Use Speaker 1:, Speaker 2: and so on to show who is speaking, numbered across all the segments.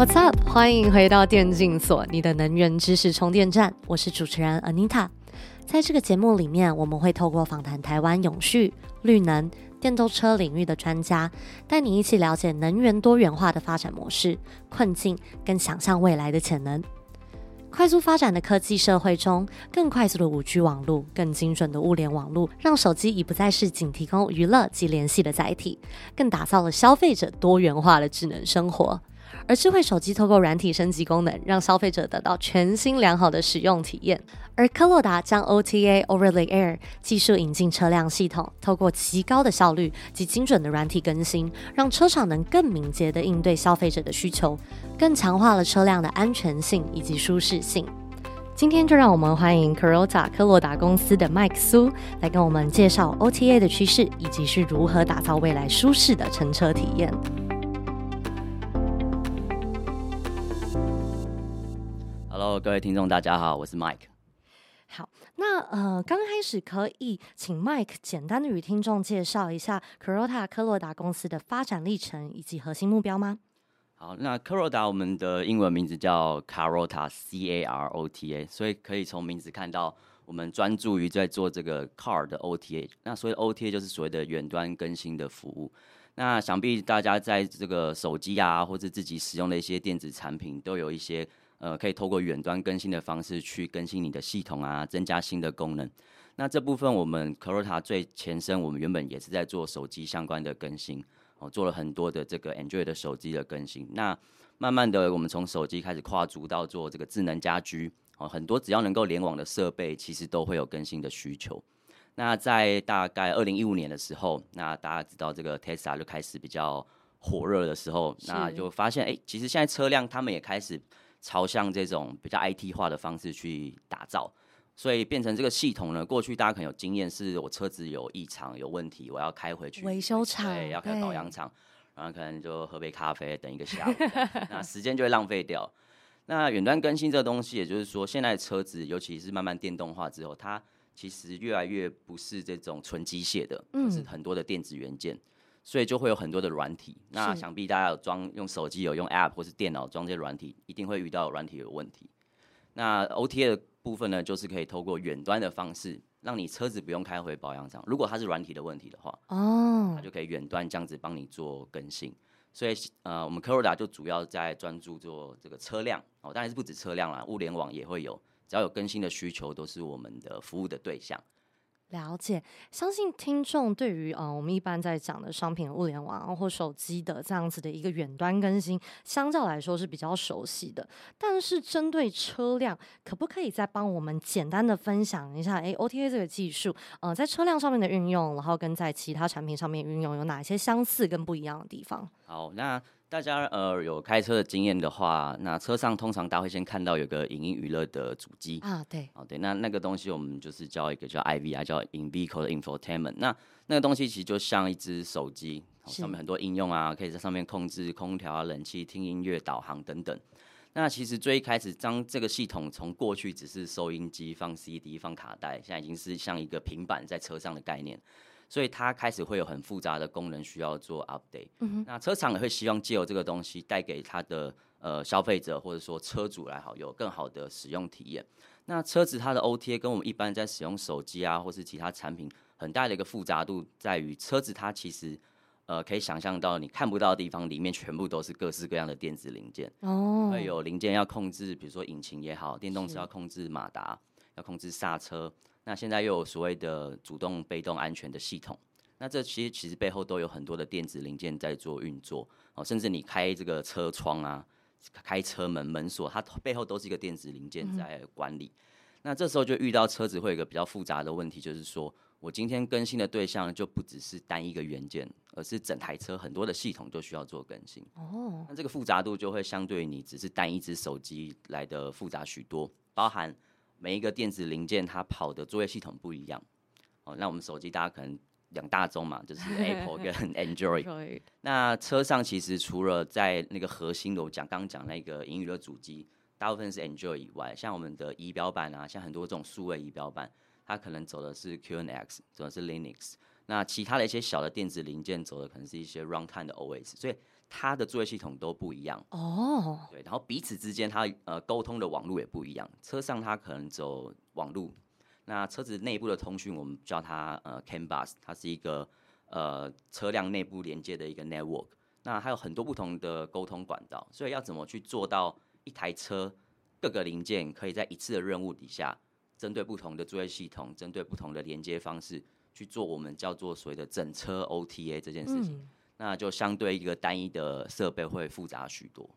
Speaker 1: What's up？欢迎回到电竞所，你的能源知识充电站。我是主持人 Anita。在这个节目里面，我们会透过访谈台湾永续、绿能、电动车领域的专家，带你一起了解能源多元化的发展模式、困境跟想象未来的潜能。快速发展的科技社会中，更快速的五 G 网络、更精准的物联网络，让手机已不再是仅提供娱乐及联系的载体，更打造了消费者多元化的智能生活。而智慧手机透过软体升级功能，让消费者得到全新良好的使用体验。而科洛达将 OTA Over the Air 技术引进车辆系统，透过极高的效率及精准的软体更新，让车厂能更敏捷地应对消费者的需求，更强化了车辆的安全性以及舒适性。今天就让我们欢迎 Carota 科洛达公司的 Mike 苏来跟我们介绍 OTA 的趋势，以及是如何打造未来舒适的乘车体
Speaker 2: 验。各位听众，大家好，我是 Mike。
Speaker 1: 好，那呃，刚开始可以请 Mike 简单的与听众介绍一下 Carota 科洛达公司的发展历程以及核心目标吗？
Speaker 2: 好，那 Carota 我们的英文名字叫 Carota，C A R O T A，所以可以从名字看到我们专注于在做这个 Car 的 OTA。那所谓 OTA 就是所谓的远端更新的服务。那想必大家在这个手机啊，或者自己使用的一些电子产品，都有一些。呃，可以透过远端更新的方式去更新你的系统啊，增加新的功能。那这部分我们 Carota 最前身，我们原本也是在做手机相关的更新，哦，做了很多的这个 Android 的手机的更新。那慢慢的，我们从手机开始跨足到做这个智能家居，哦，很多只要能够联网的设备，其实都会有更新的需求。那在大概二零一五年的时候，那大家知道这个 Tesla 就开始比较火热的时候，那就发现，哎，其实现在车辆他们也开始。朝向这种比较 IT 化的方式去打造，所以变成这个系统呢。过去大家可能有经验，是我车子有异常、有问题，我要开回去
Speaker 1: 维修厂，
Speaker 2: 对，要开保养厂，然后可能就喝杯咖啡，等一个下午，那时间就会浪费掉。那远端更新这个东西，也就是说，现在的车子，尤其是慢慢电动化之后，它其实越来越不是这种纯机械的，嗯，是很多的电子元件。所以就会有很多的软体，那想必大家有装用手机有用 App 或是电脑装这些软体，一定会遇到软体有问题。那 OTA 的部分呢，就是可以透过远端的方式，让你车子不用开回保养厂。如果它是软体的问题的话，哦，它就可以远端这样子帮你做更新。所以呃，我们 Carota 就主要在专注做这个车辆哦，当然是不止车辆啦，物联网也会有，只要有更新的需求，都是我们的服务的对象。
Speaker 1: 了解，相信听众对于呃我们一般在讲的商品物联网或手机的这样子的一个远端更新，相较来说是比较熟悉的。但是针对车辆，可不可以再帮我们简单的分享一下？哎，OTA 这个技术，呃，在车辆上面的运用，然后跟在其他产品上面运用有哪些相似跟不一样的地方？
Speaker 2: 好，那。大家呃有开车的经验的话，那车上通常大家会先看到有个影音娱乐的主机
Speaker 1: 啊，对，
Speaker 2: 哦对，那那个东西我们就是叫一个叫 IVI，叫 In Vehicle Infotainment。那那个东西其实就像一只手机，上面很多应用啊，可以在上面控制空调啊、冷气、听音乐、导航等等。那其实最一开始当这个系统从过去只是收音机放 CD 放卡带，现在已经是像一个平板在车上的概念。所以它开始会有很复杂的功能需要做 update，嗯。那车厂也会希望借由这个东西带给它的呃消费者或者说车主来好有更好的使用体验。那车子它的 OTA 跟我们一般在使用手机啊或是其他产品很大的一个复杂度在于，车子它其实呃可以想象到你看不到的地方里面全部都是各式各样的电子零件哦，会有零件要控制，比如说引擎也好，电动车要控制马达，要控制刹车。那现在又有所谓的主动、被动安全的系统，那这些其实背后都有很多的电子零件在做运作哦，甚至你开这个车窗啊、开车门门锁，它背后都是一个电子零件在管理。那这时候就遇到车子会有一个比较复杂的问题，就是说我今天更新的对象就不只是单一个元件，而是整台车很多的系统都需要做更新。哦，那这个复杂度就会相对你只是单一只手机来的复杂许多，包含每一个电子零件它跑的作业系统不一样。哦，那我们手机大家可能两大宗嘛，就是 Apple 跟 Android。那车上其实除了在那个核心的我讲刚讲那个英语的主机。大部分是 Android 以外，像我们的仪表板啊，像很多这种数位仪表板，它可能走的是 QNX，走的是 Linux。那其他的一些小的电子零件走的可能是一些 Runtime 的 OS，所以它的作业系统都不一样。哦，对，然后彼此之间它呃沟通的网络也不一样。车上它可能走网络，那车子内部的通讯我们叫它呃 CAN bus，它是一个呃车辆内部连接的一个 network。那还有很多不同的沟通管道，所以要怎么去做到？一台车各个零件可以在一次的任务底下，针对不同的作业系统，针对不同的连接方式去做我们叫做所谓的整车 OTA 这件事情，嗯、那就相对一个单一的设备会复杂许多。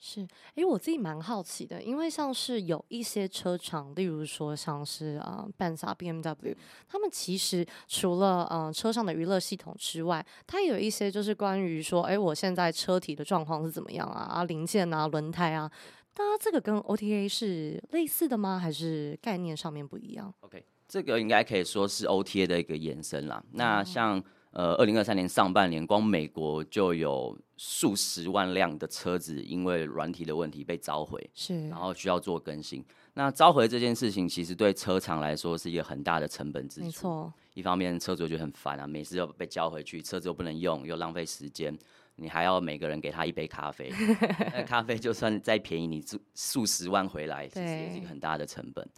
Speaker 1: 是，哎、欸，我自己蛮好奇的，因为像是有一些车厂，例如说像是啊，Benz 啊，BMW，他们其实除了嗯、呃、车上的娱乐系统之外，它有一些就是关于说，哎、欸，我现在车体的状况是怎么样啊？啊，零件啊，轮胎啊，那这个跟 OTA 是类似的吗？还是概念上面不一样
Speaker 2: ？OK，这个应该可以说是 OTA 的一个延伸啦。那像。呃，二零二三年上半年，光美国就有数十万辆的车子因为软体的问题被召回，是，然后需要做更新。那召回这件事情，其实对车厂来说是一个很大的成本支出。没错，一方面车主觉得很烦啊，每次要被交回去，车子又不能用，又浪费时间，你还要每个人给他一杯咖啡，那咖啡就算再便宜，你数数十万回来，其实也是一个很大的成本。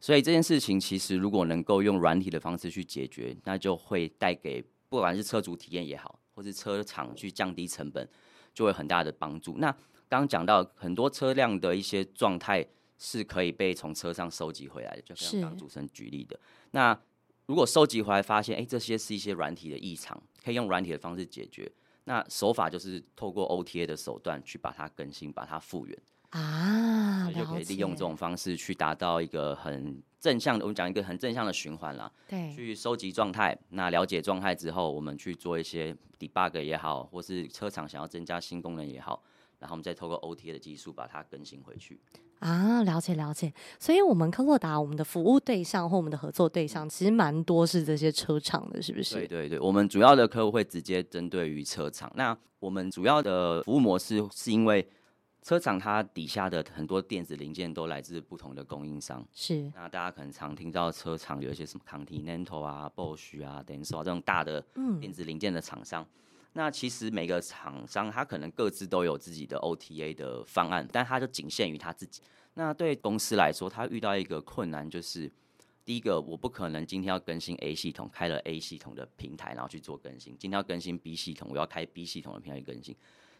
Speaker 2: 所以这件事情其实如果能够用软体的方式去解决，那就会带给。不管是车主体验也好，或是车厂去降低成本，就会很大的帮助。那刚刚讲到很多车辆的一些状态是可以被从车上收集回来的，就像刚刚主持人举例的。那如果收集回来发现，哎、欸，这些是一些软体的异常，可以用软体的方式解决。那手法就是透过 OTA 的手段去把它更新，把它复原。啊，就可以利用这种方式去达到一个很正向的，我们讲一个很正向的循环啦。对，去收集状态，那了解状态之后，我们去做一些 debug 也好，或是车厂想要增加新功能也好，然后我们再透过 OTA 的技术把它更新回去。
Speaker 1: 啊，了解了解。所以，我们科洛达我们的服务对象或我们的合作对象，其实蛮多是这些车厂的，是不是？
Speaker 2: 对对对，我们主要的客户会直接针对于车厂。那我们主要的服务模式是因为。车厂它底下的很多电子零件都来自不同的供应商，是。那大家可能常听到车厂有一些什么 Continental 啊、Bosch 啊、Denso 啊这种大的电子零件的厂商。嗯、那其实每个厂商它可能各自都有自己的 OTA 的方案，但它就仅限于他自己。那对公司来说，它遇到一个困难就是，第一个我不可能今天要更新 A 系统，开了 A 系统的平台然后去做更新；今天要更新 B 系统，我要开 B 系统的平台去更新。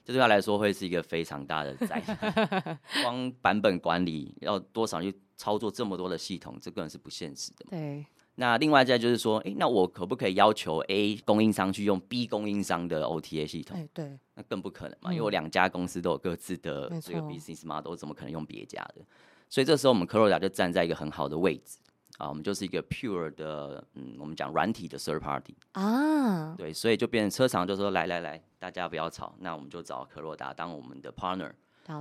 Speaker 2: 这对他来说会是一个非常大的灾难，光版本管理要多少去操作这么多的系统，这个人是不现实的。对。那另外再就是说，诶，那我可不可以要求 A 供应商去用 B 供应商的 OTA 系统？对。那更不可能嘛，因为我两家公司都有各自的这个 business model，怎么可能用别家的？所以这时候我们科洛达就站在一个很好的位置。啊，我们就是一个 pure 的，嗯，我们讲软体的 third party 啊，对，所以就变成车厂就说，来来来，大家不要吵，那我们就找科洛达当我们的 partner。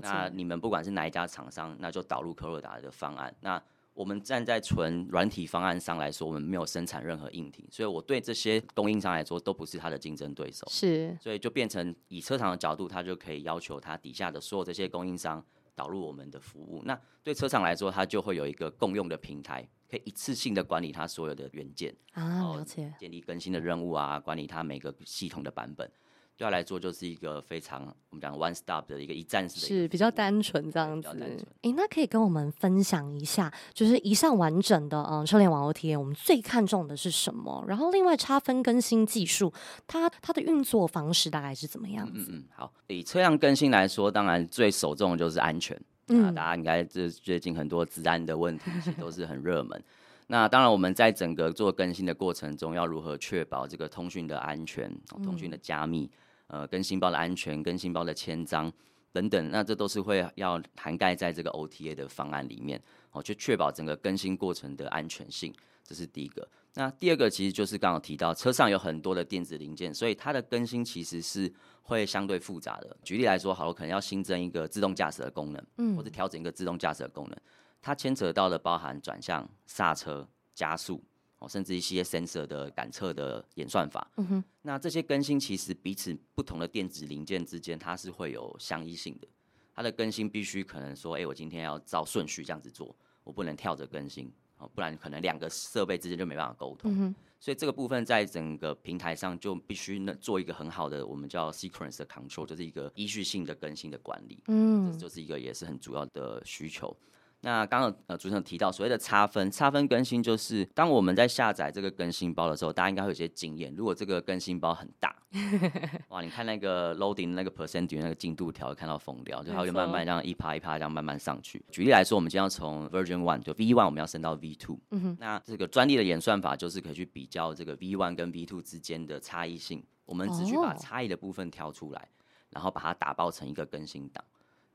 Speaker 2: 那你们不管是哪一家厂商，那就导入科洛达的方案。那我们站在纯软体方案上来说，我们没有生产任何硬体，所以我对这些供应商来说都不是他的竞争对手。是，所以就变成以车厂的角度，他就可以要求他底下的所有这些供应商导入我们的服务。那对车厂来说，它就会有一个共用的平台。可以一次性的管理它所有的元件啊，了解，建立更新的任务啊，管理它每个系统的版本，对他来说就是一个非常我们讲 one stop 的一个一站式的，是比较单纯这样子。哎、
Speaker 1: 欸，那可以跟我们分享一下，就是一项完整的嗯车联网 OTA，我们最看重的是什么？然后另外差分更新技术，它它的运作方式大概是怎么样子？嗯
Speaker 2: 嗯，好，以车辆更新来说，当然最首重的就是安全。那大家应该这最近很多治安的问题其实都是很热门。那当然，我们在整个做更新的过程中，要如何确保这个通讯的安全、通讯的加密、呃，更新包的安全、更新包的签章等等，那这都是会要涵盖在这个 OTA 的方案里面。哦，去确保整个更新过程的安全性，这是第一个。那第二个其实就是刚刚提到，车上有很多的电子零件，所以它的更新其实是会相对复杂的。举例来说，好了，可能要新增一个自动驾驶的功能，嗯，或者调整一个自动驾驶的功能，它牵扯到的包含转向、刹车、加速。哦，甚至一些 sensor 的感测的演算法，嗯哼，那这些更新其实彼此不同的电子零件之间，它是会有相依性的。它的更新必须可能说，哎、欸，我今天要照顺序这样子做，我不能跳着更新，哦，不然可能两个设备之间就没办法沟通。嗯、所以这个部分在整个平台上就必须能做一个很好的，我们叫 sequence 的 control，就是一个依序性的更新的管理。嗯，这就是一个也是很主要的需求。那刚刚呃主持人提到所谓的差分，差分更新就是当我们在下载这个更新包的时候，大家应该会有些经验。如果这个更新包很大，哇，你看那个 loading 那个 percentage 那个进度条，看到疯掉，就它会慢慢这样一趴一趴这样慢慢上去。举例来说，我们将要从 version one 就 V one 我们要升到 V two，嗯哼，那这个专利的演算法就是可以去比较这个 V one 跟 V two 之间的差异性，我们只需把差异的部分挑出来，然后把它打包成一个更新档。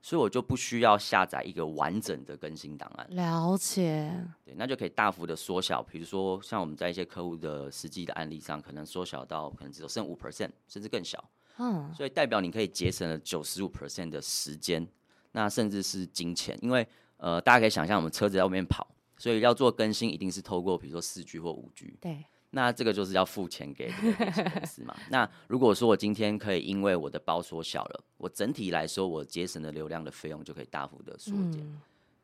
Speaker 2: 所以我就不需要下载一个完整的更新档案。
Speaker 1: 了解。
Speaker 2: 对，那就可以大幅的缩小。比如说，像我们在一些客户的实际的案例上，可能缩小到可能只有剩五 percent，甚至更小。嗯。所以代表你可以节省了九十五 percent 的时间，那甚至是金钱。因为呃，大家可以想象，我们车子在外面跑，所以要做更新，一定是透过比如说四 G 或五 G。
Speaker 1: 对。
Speaker 2: 那这个就是要付钱给这个公司嘛？那如果说我今天可以因为我的包缩小了，我整体来说我节省的流量的费用就可以大幅的缩减，嗯、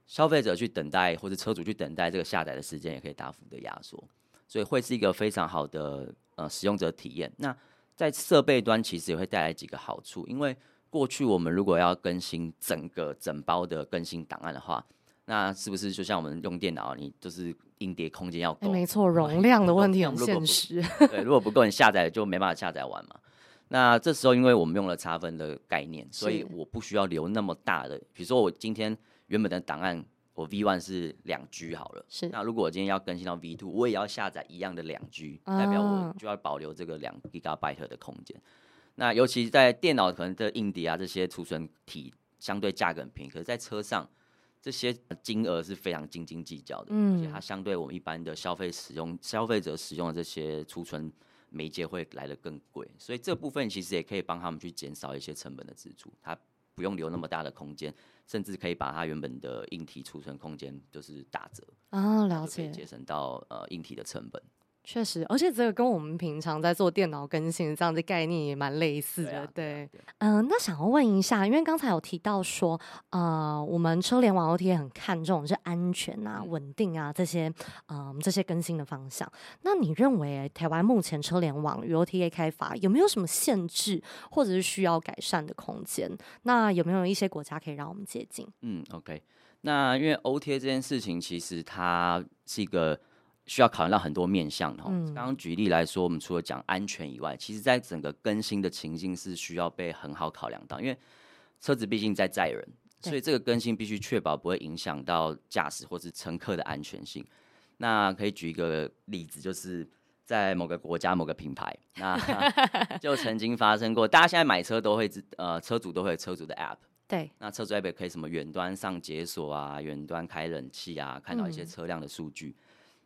Speaker 2: 消费者去等待或者车主去等待这个下载的时间也可以大幅的压缩，所以会是一个非常好的呃使用者体验。那在设备端其实也会带来几个好处，因为过去我们如果要更新整个整包的更新档案的话，那是不是就像我们用电脑，你就是硬碟空间要够？
Speaker 1: 没错，容量的 问题很现实。
Speaker 2: 对，如果不够，你下载就没办法下载完嘛。那这时候，因为我们用了差分的概念，所以我不需要留那么大的。比如说，我今天原本的档案，我 V one 是两 G 好了。是。那如果我今天要更新到 V two，我也要下载一样的两 G，代表我就要保留这个两 Gigabyte 的空间。那尤其在电脑可能的硬碟啊这些储存体相对价格很便宜，可是在车上。这些金额是非常斤斤计较的，嗯，而且它相对我们一般的消费使用、消费者使用的这些储存媒介会来的更贵，所以这部分其实也可以帮他们去减少一些成本的支出，它不用留那么大的空间，甚至可以把它原本的硬体储存空间就是打折
Speaker 1: 啊，了解，
Speaker 2: 节省到呃硬体的成本。
Speaker 1: 确实，而且这个跟我们平常在做电脑更新这样的概念也蛮类似的，对。嗯、呃，那想要问一下，因为刚才有提到说，呃，我们车联网 OTA 很看重是安全啊、稳定啊这些，嗯、呃，这些更新的方向。那你认为台湾目前车联网与 OTA 开发有没有什么限制，或者是需要改善的空间？那有没有一些国家可以让我们接近？
Speaker 2: 嗯，OK。那因为 OTA 这件事情，其实它是一个。需要考量到很多面向哈。刚刚举例来说，我们除了讲安全以外，其实在整个更新的情境是需要被很好考量到，因为车子毕竟在载人，所以这个更新必须确保不会影响到驾驶或是乘客的安全性。那可以举一个例子，就是在某个国家某个品牌，那 就曾经发生过，大家现在买车都会呃，车主都会有车主的 App，
Speaker 1: 对，
Speaker 2: 那车主 App 可以什么远端上解锁啊，远端开冷气啊，看到一些车辆的数据。嗯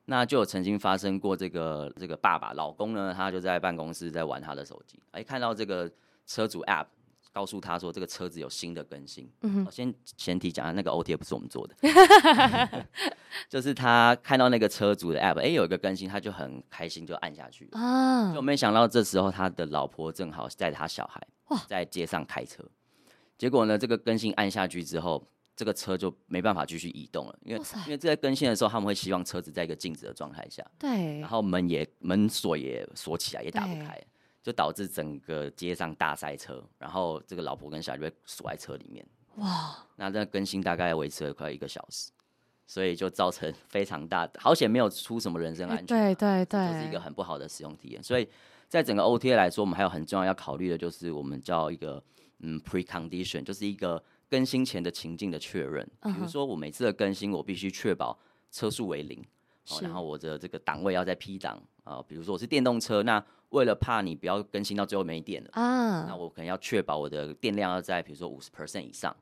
Speaker 2: 那就有曾经发生过，这个这个爸爸老公呢，他就在办公室在玩他的手机，哎，看到这个车主 App 告诉他说这个车子有新的更新。嗯哼，先前提讲，那个 OTA 不是我们做的，就是他看到那个车主的 App，哎，有一个更新，他就很开心，就按下去啊，就没想到这时候他的老婆正好带他小孩在街上开车，结果呢，这个更新按下去之后。这个车就没办法继续移动了，因为因为这在更新的时候，他们会希望车子在一个静止的状态下，
Speaker 1: 对，
Speaker 2: 然后门也门锁也锁起来，也打不开，就导致整个街上大塞车，然后这个老婆跟小孩就被锁在车里面。哇，那这更新大概维持了快一个小时，所以就造成 非常大的，好险没有出什么人身安全，
Speaker 1: 对对对，
Speaker 2: 就是一个很不好的使用体验。所以在整个 OTA 来说，我们还有很重要要考虑的就是我们叫一个嗯 precondition，就是一个。更新前的情境的确认，比如说我每次的更新，我必须确保车速为零，哦，然后我的这个档位要在 P 档啊。比如说我是电动车，那为了怕你不要更新到最后没电了啊，那我可能要确保我的电量要在比如说五十 percent 以上，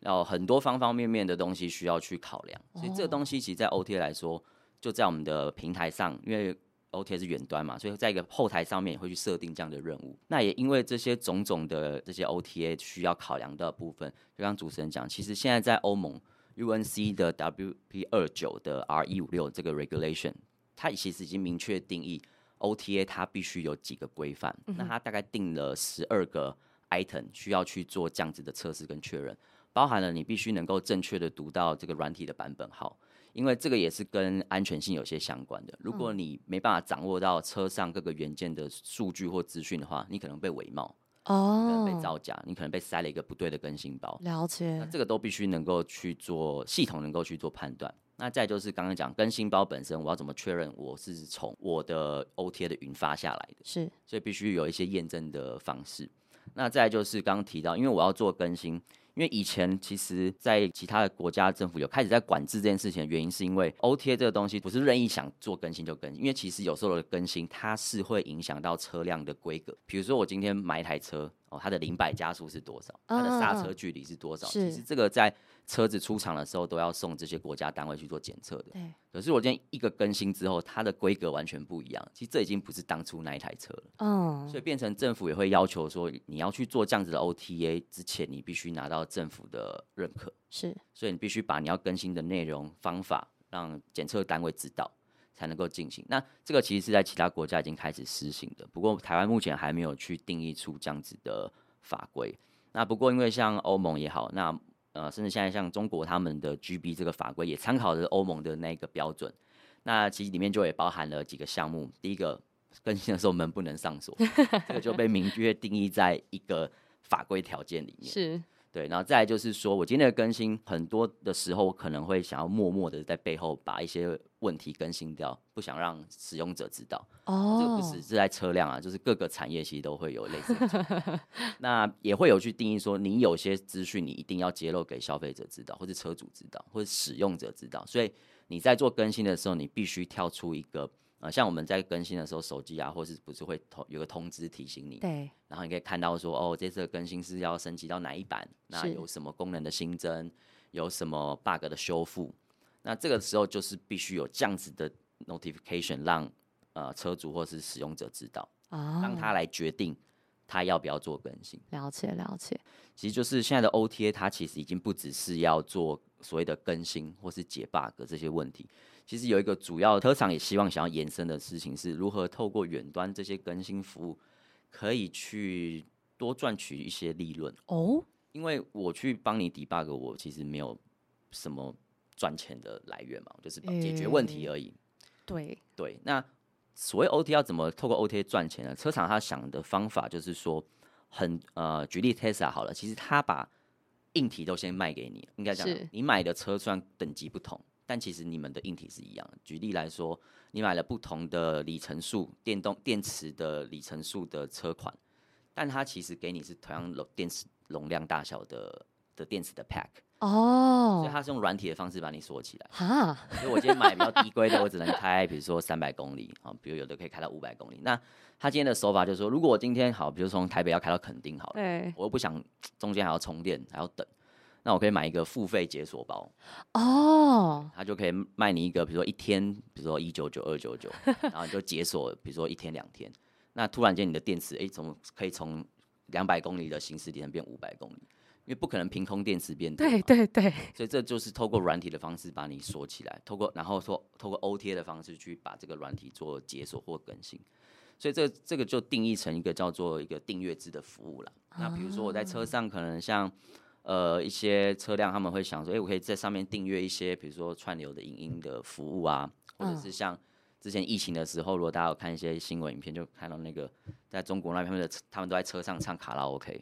Speaker 2: 然后很多方方面面的东西需要去考量，所以这个东西其实，在 OTA 来说，就在我们的平台上，因为 OTA 是远端嘛，所以在一个后台上面也会去设定这样的任务。那也因为这些种种的这些 OTA 需要考量的部分，就刚主持人讲，其实现在在欧盟 UNC 的 WP 二九的 R 一五六这个 regulation，它其实已经明确定义 OTA 它必须有几个规范，嗯、那它大概定了十二个 item 需要去做这样子的测试跟确认。包含了你必须能够正确的读到这个软体的版本号，因为这个也是跟安全性有些相关的。如果你没办法掌握到车上各个元件的数据或资讯的话，你可能被伪冒哦，被造假，你可能被塞了一个不对的更新包。
Speaker 1: 了解，
Speaker 2: 那这个都必须能够去做系统能够去做判断。那再就是刚刚讲更新包本身，我要怎么确认我是从我的 OTA 的云发下来的？
Speaker 1: 是，
Speaker 2: 所以必须有一些验证的方式。那再就是刚刚提到，因为我要做更新。因为以前其实，在其他的国家政府有开始在管制这件事情的原因，是因为 OTA 这个东西不是任意想做更新就更新，因为其实有时候的更新它是会影响到车辆的规格。比如说我今天买一台车，哦，它的零百加速是多少？它的刹车距离是多少？其实这个在车子出厂的时候都要送这些国家单位去做检测的。对。可是我今天一个更新之后，它的规格完全不一样。其实这已经不是当初那一台车了。嗯。所以变成政府也会要求说，你要去做这样子的 OTA 之前，你必须拿到政府的认可。
Speaker 1: 是。
Speaker 2: 所以你必须把你要更新的内容方法让检测单位知道，才能够进行。那这个其实是在其他国家已经开始施行的，不过台湾目前还没有去定义出这样子的法规。那不过因为像欧盟也好，那呃，甚至现在像中国他们的 GB 这个法规也参考了欧盟的那个标准，那其实里面就也包含了几个项目。第一个，更新的时候门不能上锁，这个就被明确定义在一个法规条件里面。
Speaker 1: 是。
Speaker 2: 对，然后再来就是说，我今天的更新很多的时候，我可能会想要默默的在背后把一些问题更新掉，不想让使用者知道。哦，这个不只是在车辆啊，就是各个产业其实都会有类似的。那也会有去定义说，你有些资讯你一定要揭露给消费者知道，或者车主知道，或者使用者知道。所以你在做更新的时候，你必须跳出一个。啊、呃，像我们在更新的时候，手机啊，或是不是会通有个通知提醒你？对。然后你可以看到说，哦，这次的更新是要升级到哪一版？那有什么功能的新增？有什么 bug 的修复？那这个时候就是必须有这样子的 notification，让呃车主或是使用者知道，啊、哦，让他来决定他要不要做更新。
Speaker 1: 了解了解。
Speaker 2: 其实就是现在的 OTA，它其实已经不只是要做所谓的更新或是解 bug 这些问题。其实有一个主要车厂也希望想要延伸的事情是如何透过远端这些更新服务，可以去多赚取一些利润哦。因为我去帮你 debug，我其实没有什么赚钱的来源嘛，就是解决问题而已。
Speaker 1: 对
Speaker 2: 对，那所谓 OTA 要怎么透过 OTA 赚钱呢？车厂他想的方法就是说很，很呃，举例 Tesla 好了，其实他把硬体都先卖给你，应该讲你买的车虽然等级不同。但其实你们的硬体是一样的。举例来说，你买了不同的里程数、电动电池的里程数的车款，但它其实给你是同样容电池容量大小的的电池的 pack 哦，所以它是用软体的方式把你锁起来。哈，所以我今天买比较低规的，我只能开，比如说三百公里啊，比如有的可以开到五百公里。那他今天的手法就是说，如果我今天好，比如从台北要开到垦丁好了，对，我又不想中间还要充电，还要等。那我可以买一个付费解锁包哦，他就可以卖你一个，比如说一天，比如说一九九二九九，然后你就解锁，比如说一天两天。那突然间你的电池哎，从可以从两百公里的行驶里程变五百公里，因为不可能凭空电池变多。
Speaker 1: 对对对，
Speaker 2: 所以这就是透过软体的方式把你锁起来，透过然后说透过 OTA 的方式去把这个软体做解锁或更新。所以这这个就定义成一个叫做一个订阅制的服务了。那比如说我在车上可能像。呃，一些车辆他们会想说，哎、欸，我可以在上面订阅一些，比如说串流的影音的服务啊，或者是像之前疫情的时候，如果大家有看一些新闻影片，就看到那个在中国那边的他们都在车上唱卡拉 OK，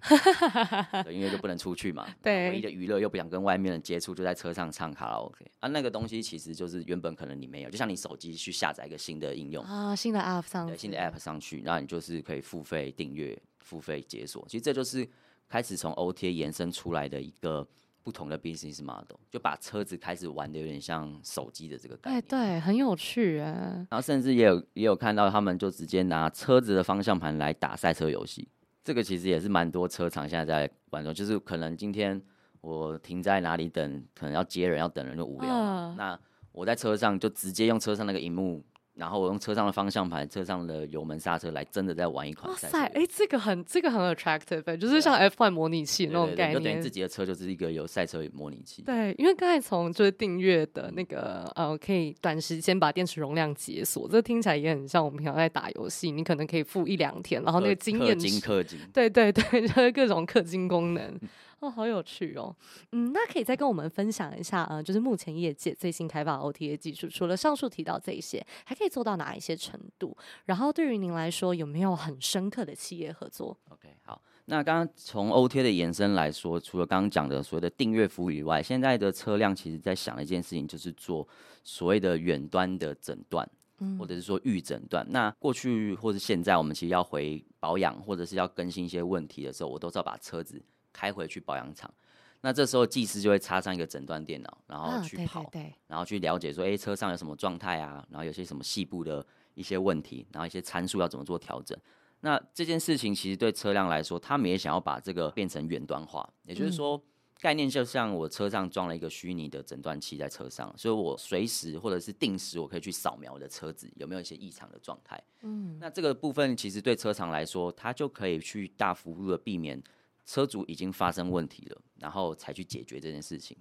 Speaker 2: 因为就不能出去嘛，对，唯一的娱乐又不想跟外面人接触，就在车上唱卡拉 OK。啊，那个东西其实就是原本可能你没有，就像你手机去下载一个新的应用
Speaker 1: 啊，新的 App 上，
Speaker 2: 对，新的 App 上去，然后你就是可以付费订阅、付费解锁，其实这就是。开始从 OTA 延伸出来的一个不同的 business model，就把车子开始玩的有点像手机的这个概念。
Speaker 1: 对对，很有趣哎。
Speaker 2: 然后甚至也有也有看到他们就直接拿车子的方向盘来打赛车游戏，这个其实也是蛮多车厂现在在玩的，就是可能今天我停在哪里等，可能要接人要等人就无聊。Uh. 那我在车上就直接用车上那个荧幕。然后我用车上的方向盘、车上的油门刹车来真的在玩一款赛塞，
Speaker 1: 哎，这个很这个很 attractive，就是像 F1 模拟器那种概念。
Speaker 2: 就等于自己的车就是一个有赛车模拟器。
Speaker 1: 对，因为刚才从就是订阅的那个呃，可以短时间把电池容量解锁，这听起来也很像我们平常在打游戏，你可能可以付一两天，然后那个经验。氪
Speaker 2: 金氪金。
Speaker 1: 对对对，就是各种氪金功能。哦，好有趣哦，嗯，那可以再跟我们分享一下，呃，就是目前业界最新开发的 OTA 技术，除了上述提到这一些，还可以做到哪一些程度？然后对于您来说，有没有很深刻的企业合作
Speaker 2: ？OK，好，那刚刚从 OTA 的延伸来说，除了刚刚讲的所谓的订阅服务以外，现在的车辆其实在想的一件事情，就是做所谓的远端的诊断，嗯，或者是说预诊断。那过去或是现在，我们其实要回保养或者是要更新一些问题的时候，我都是要把车子。开回去保养厂，那这时候技师就会插上一个诊断电脑，然后去跑，
Speaker 1: 啊、对对对，
Speaker 2: 然后去了解说，哎，车上有什么状态啊？然后有些什么细部的一些问题，然后一些参数要怎么做调整？那这件事情其实对车辆来说，他们也想要把这个变成远端化，也就是说，嗯、概念就像我车上装了一个虚拟的诊断器在车上，所以我随时或者是定时，我可以去扫描我的车子有没有一些异常的状态。嗯，那这个部分其实对车厂来说，它就可以去大幅度的避免。车主已经发生问题了，然后才去解决这件事情。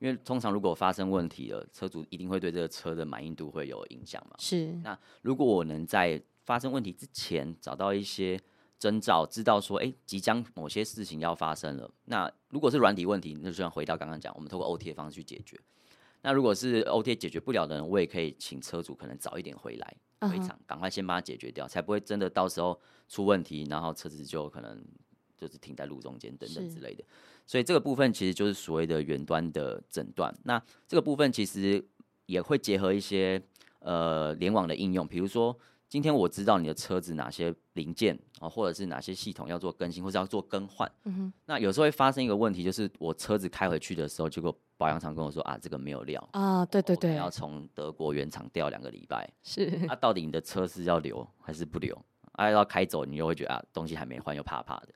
Speaker 2: 因为通常如果发生问题了，车主一定会对这个车的满意度会有影响嘛。
Speaker 1: 是。那
Speaker 2: 如果我能在发生问题之前找到一些征兆，知道说，哎，即将某些事情要发生了。那如果是软体问题，那就像回到刚刚讲，我们透过 OTA 方式去解决。那如果是 OTA 解决不了的人，我也可以请车主可能早一点回来回厂，uh. 赶快先把它解决掉，才不会真的到时候出问题，然后车子就可能。就是停在路中间等等之类的，所以这个部分其实就是所谓的远端的诊断。那这个部分其实也会结合一些呃联网的应用，比如说今天我知道你的车子哪些零件啊，或者是哪些系统要做更新或者要做更换。嗯哼。那有时候会发生一个问题，就是我车子开回去的时候，结果保养厂跟我说啊，这个没有料
Speaker 1: 啊，对对对，
Speaker 2: 要从德国原厂调两个礼拜。
Speaker 1: 是。
Speaker 2: 那、啊、到底你的车是要留还是不留？啊，要开走，你又会觉得啊，东西还没换，又怕怕的。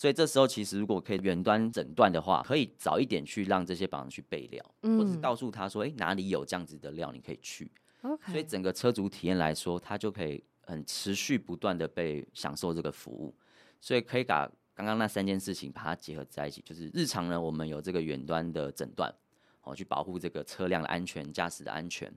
Speaker 2: 所以这时候，其实如果可以远端诊断的话，可以早一点去让这些保养去备料，嗯、或者是告诉他说，哎，哪里有这样子的料，你可以去。所以整个车主体验来说，他就可以很持续不断的被享受这个服务。所以可以把刚刚那三件事情把它结合在一起，就是日常呢，我们有这个远端的诊断，哦，去保护这个车辆的安全、驾驶的安全。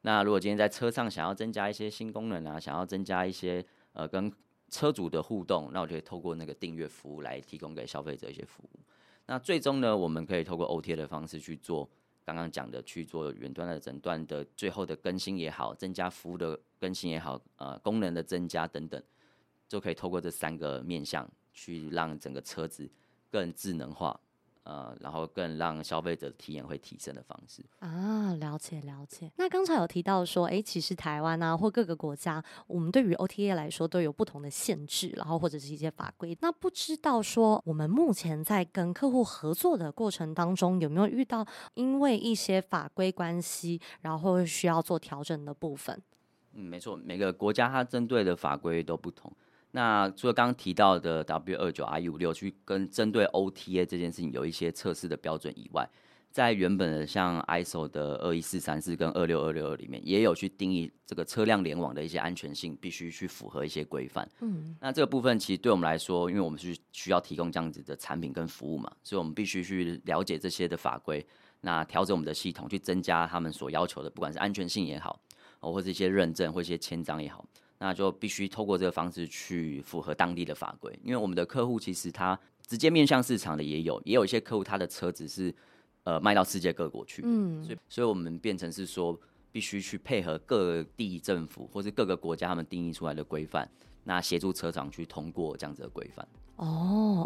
Speaker 2: 那如果今天在车上想要增加一些新功能啊，想要增加一些呃跟车主的互动，那我就可以透过那个订阅服务来提供给消费者一些服务。那最终呢，我们可以透过 OTA 的方式去做刚刚讲的，去做远端的诊断的最后的更新也好，增加服务的更新也好，呃，功能的增加等等，就可以透过这三个面向去让整个车子更智能化。呃，然后更让消费者体验会提升的方式
Speaker 1: 啊，了解了解。那刚才有提到说，哎，其实台湾啊，或各个国家，我们对于 OTA 来说都有不同的限制，然后或者是一些法规。那不知道说，我们目前在跟客户合作的过程当中，有没有遇到因为一些法规关系，然后需要做调整的部分？
Speaker 2: 嗯，没错，每个国家它针对的法规都不同。那除了刚刚提到的 W 二九 I 五六去跟针对 OTA 这件事情有一些测试的标准以外，在原本的像 ISO 的二一四三四跟二六二六二里面，也有去定义这个车辆联网的一些安全性，必须去符合一些规范。嗯，那这个部分其实对我们来说，因为我们是需要提供这样子的产品跟服务嘛，所以我们必须去了解这些的法规，那调整我们的系统，去增加他们所要求的，不管是安全性也好，哦，或者一些认证或一些签章也好。那就必须透过这个方式去符合当地的法规，因为我们的客户其实他直接面向市场的也有，也有一些客户他的车子是呃卖到世界各国去，嗯，所以所以我们变成是说必须去配合各地政府或是各个国家他们定义出来的规范，那协助车厂去通过这样子的规范。
Speaker 1: 哦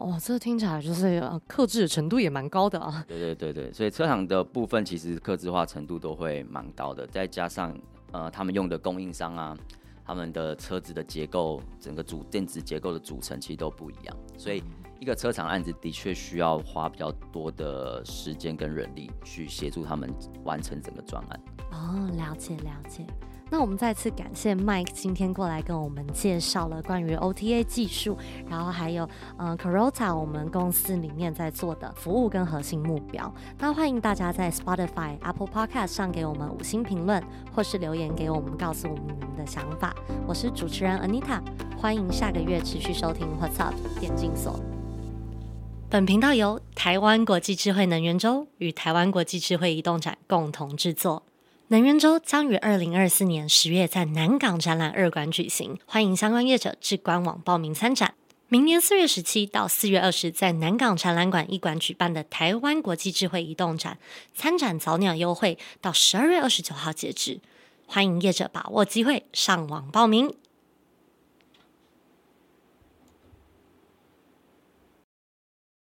Speaker 1: 哦，这听起来就是呃，客制的程度也蛮高的啊。
Speaker 2: 对对对对，所以车厂的部分其实克制化程度都会蛮高的，再加上呃他们用的供应商啊。他们的车子的结构，整个组电子结构的组成其实都不一样，所以一个车厂案子的确需要花比较多的时间跟人力去协助他们完成整个专案。
Speaker 1: 哦，了解了解。那我们再次感谢 Mike 今天过来跟我们介绍了关于 OTA 技术，然后还有嗯 Carota 我们公司里面在做的服务跟核心目标。那欢迎大家在 Spotify、Apple Podcast 上给我们五星评论，或是留言给我们，告诉我们你们的想法。我是主持人 Anita，欢迎下个月持续收听 What's Up 电竞所。本频道由台湾国际智慧能源周与台湾国际智慧移动展共同制作。能源周将于二零二四年十月在南港展览二馆举行，欢迎相关业者至官网报名参展。明年四月十七到四月二十在南港展览馆一馆举办的台湾国际智慧移动展，参展早鸟优惠到十二月二十九号截止，欢迎业者把握机会上网报名。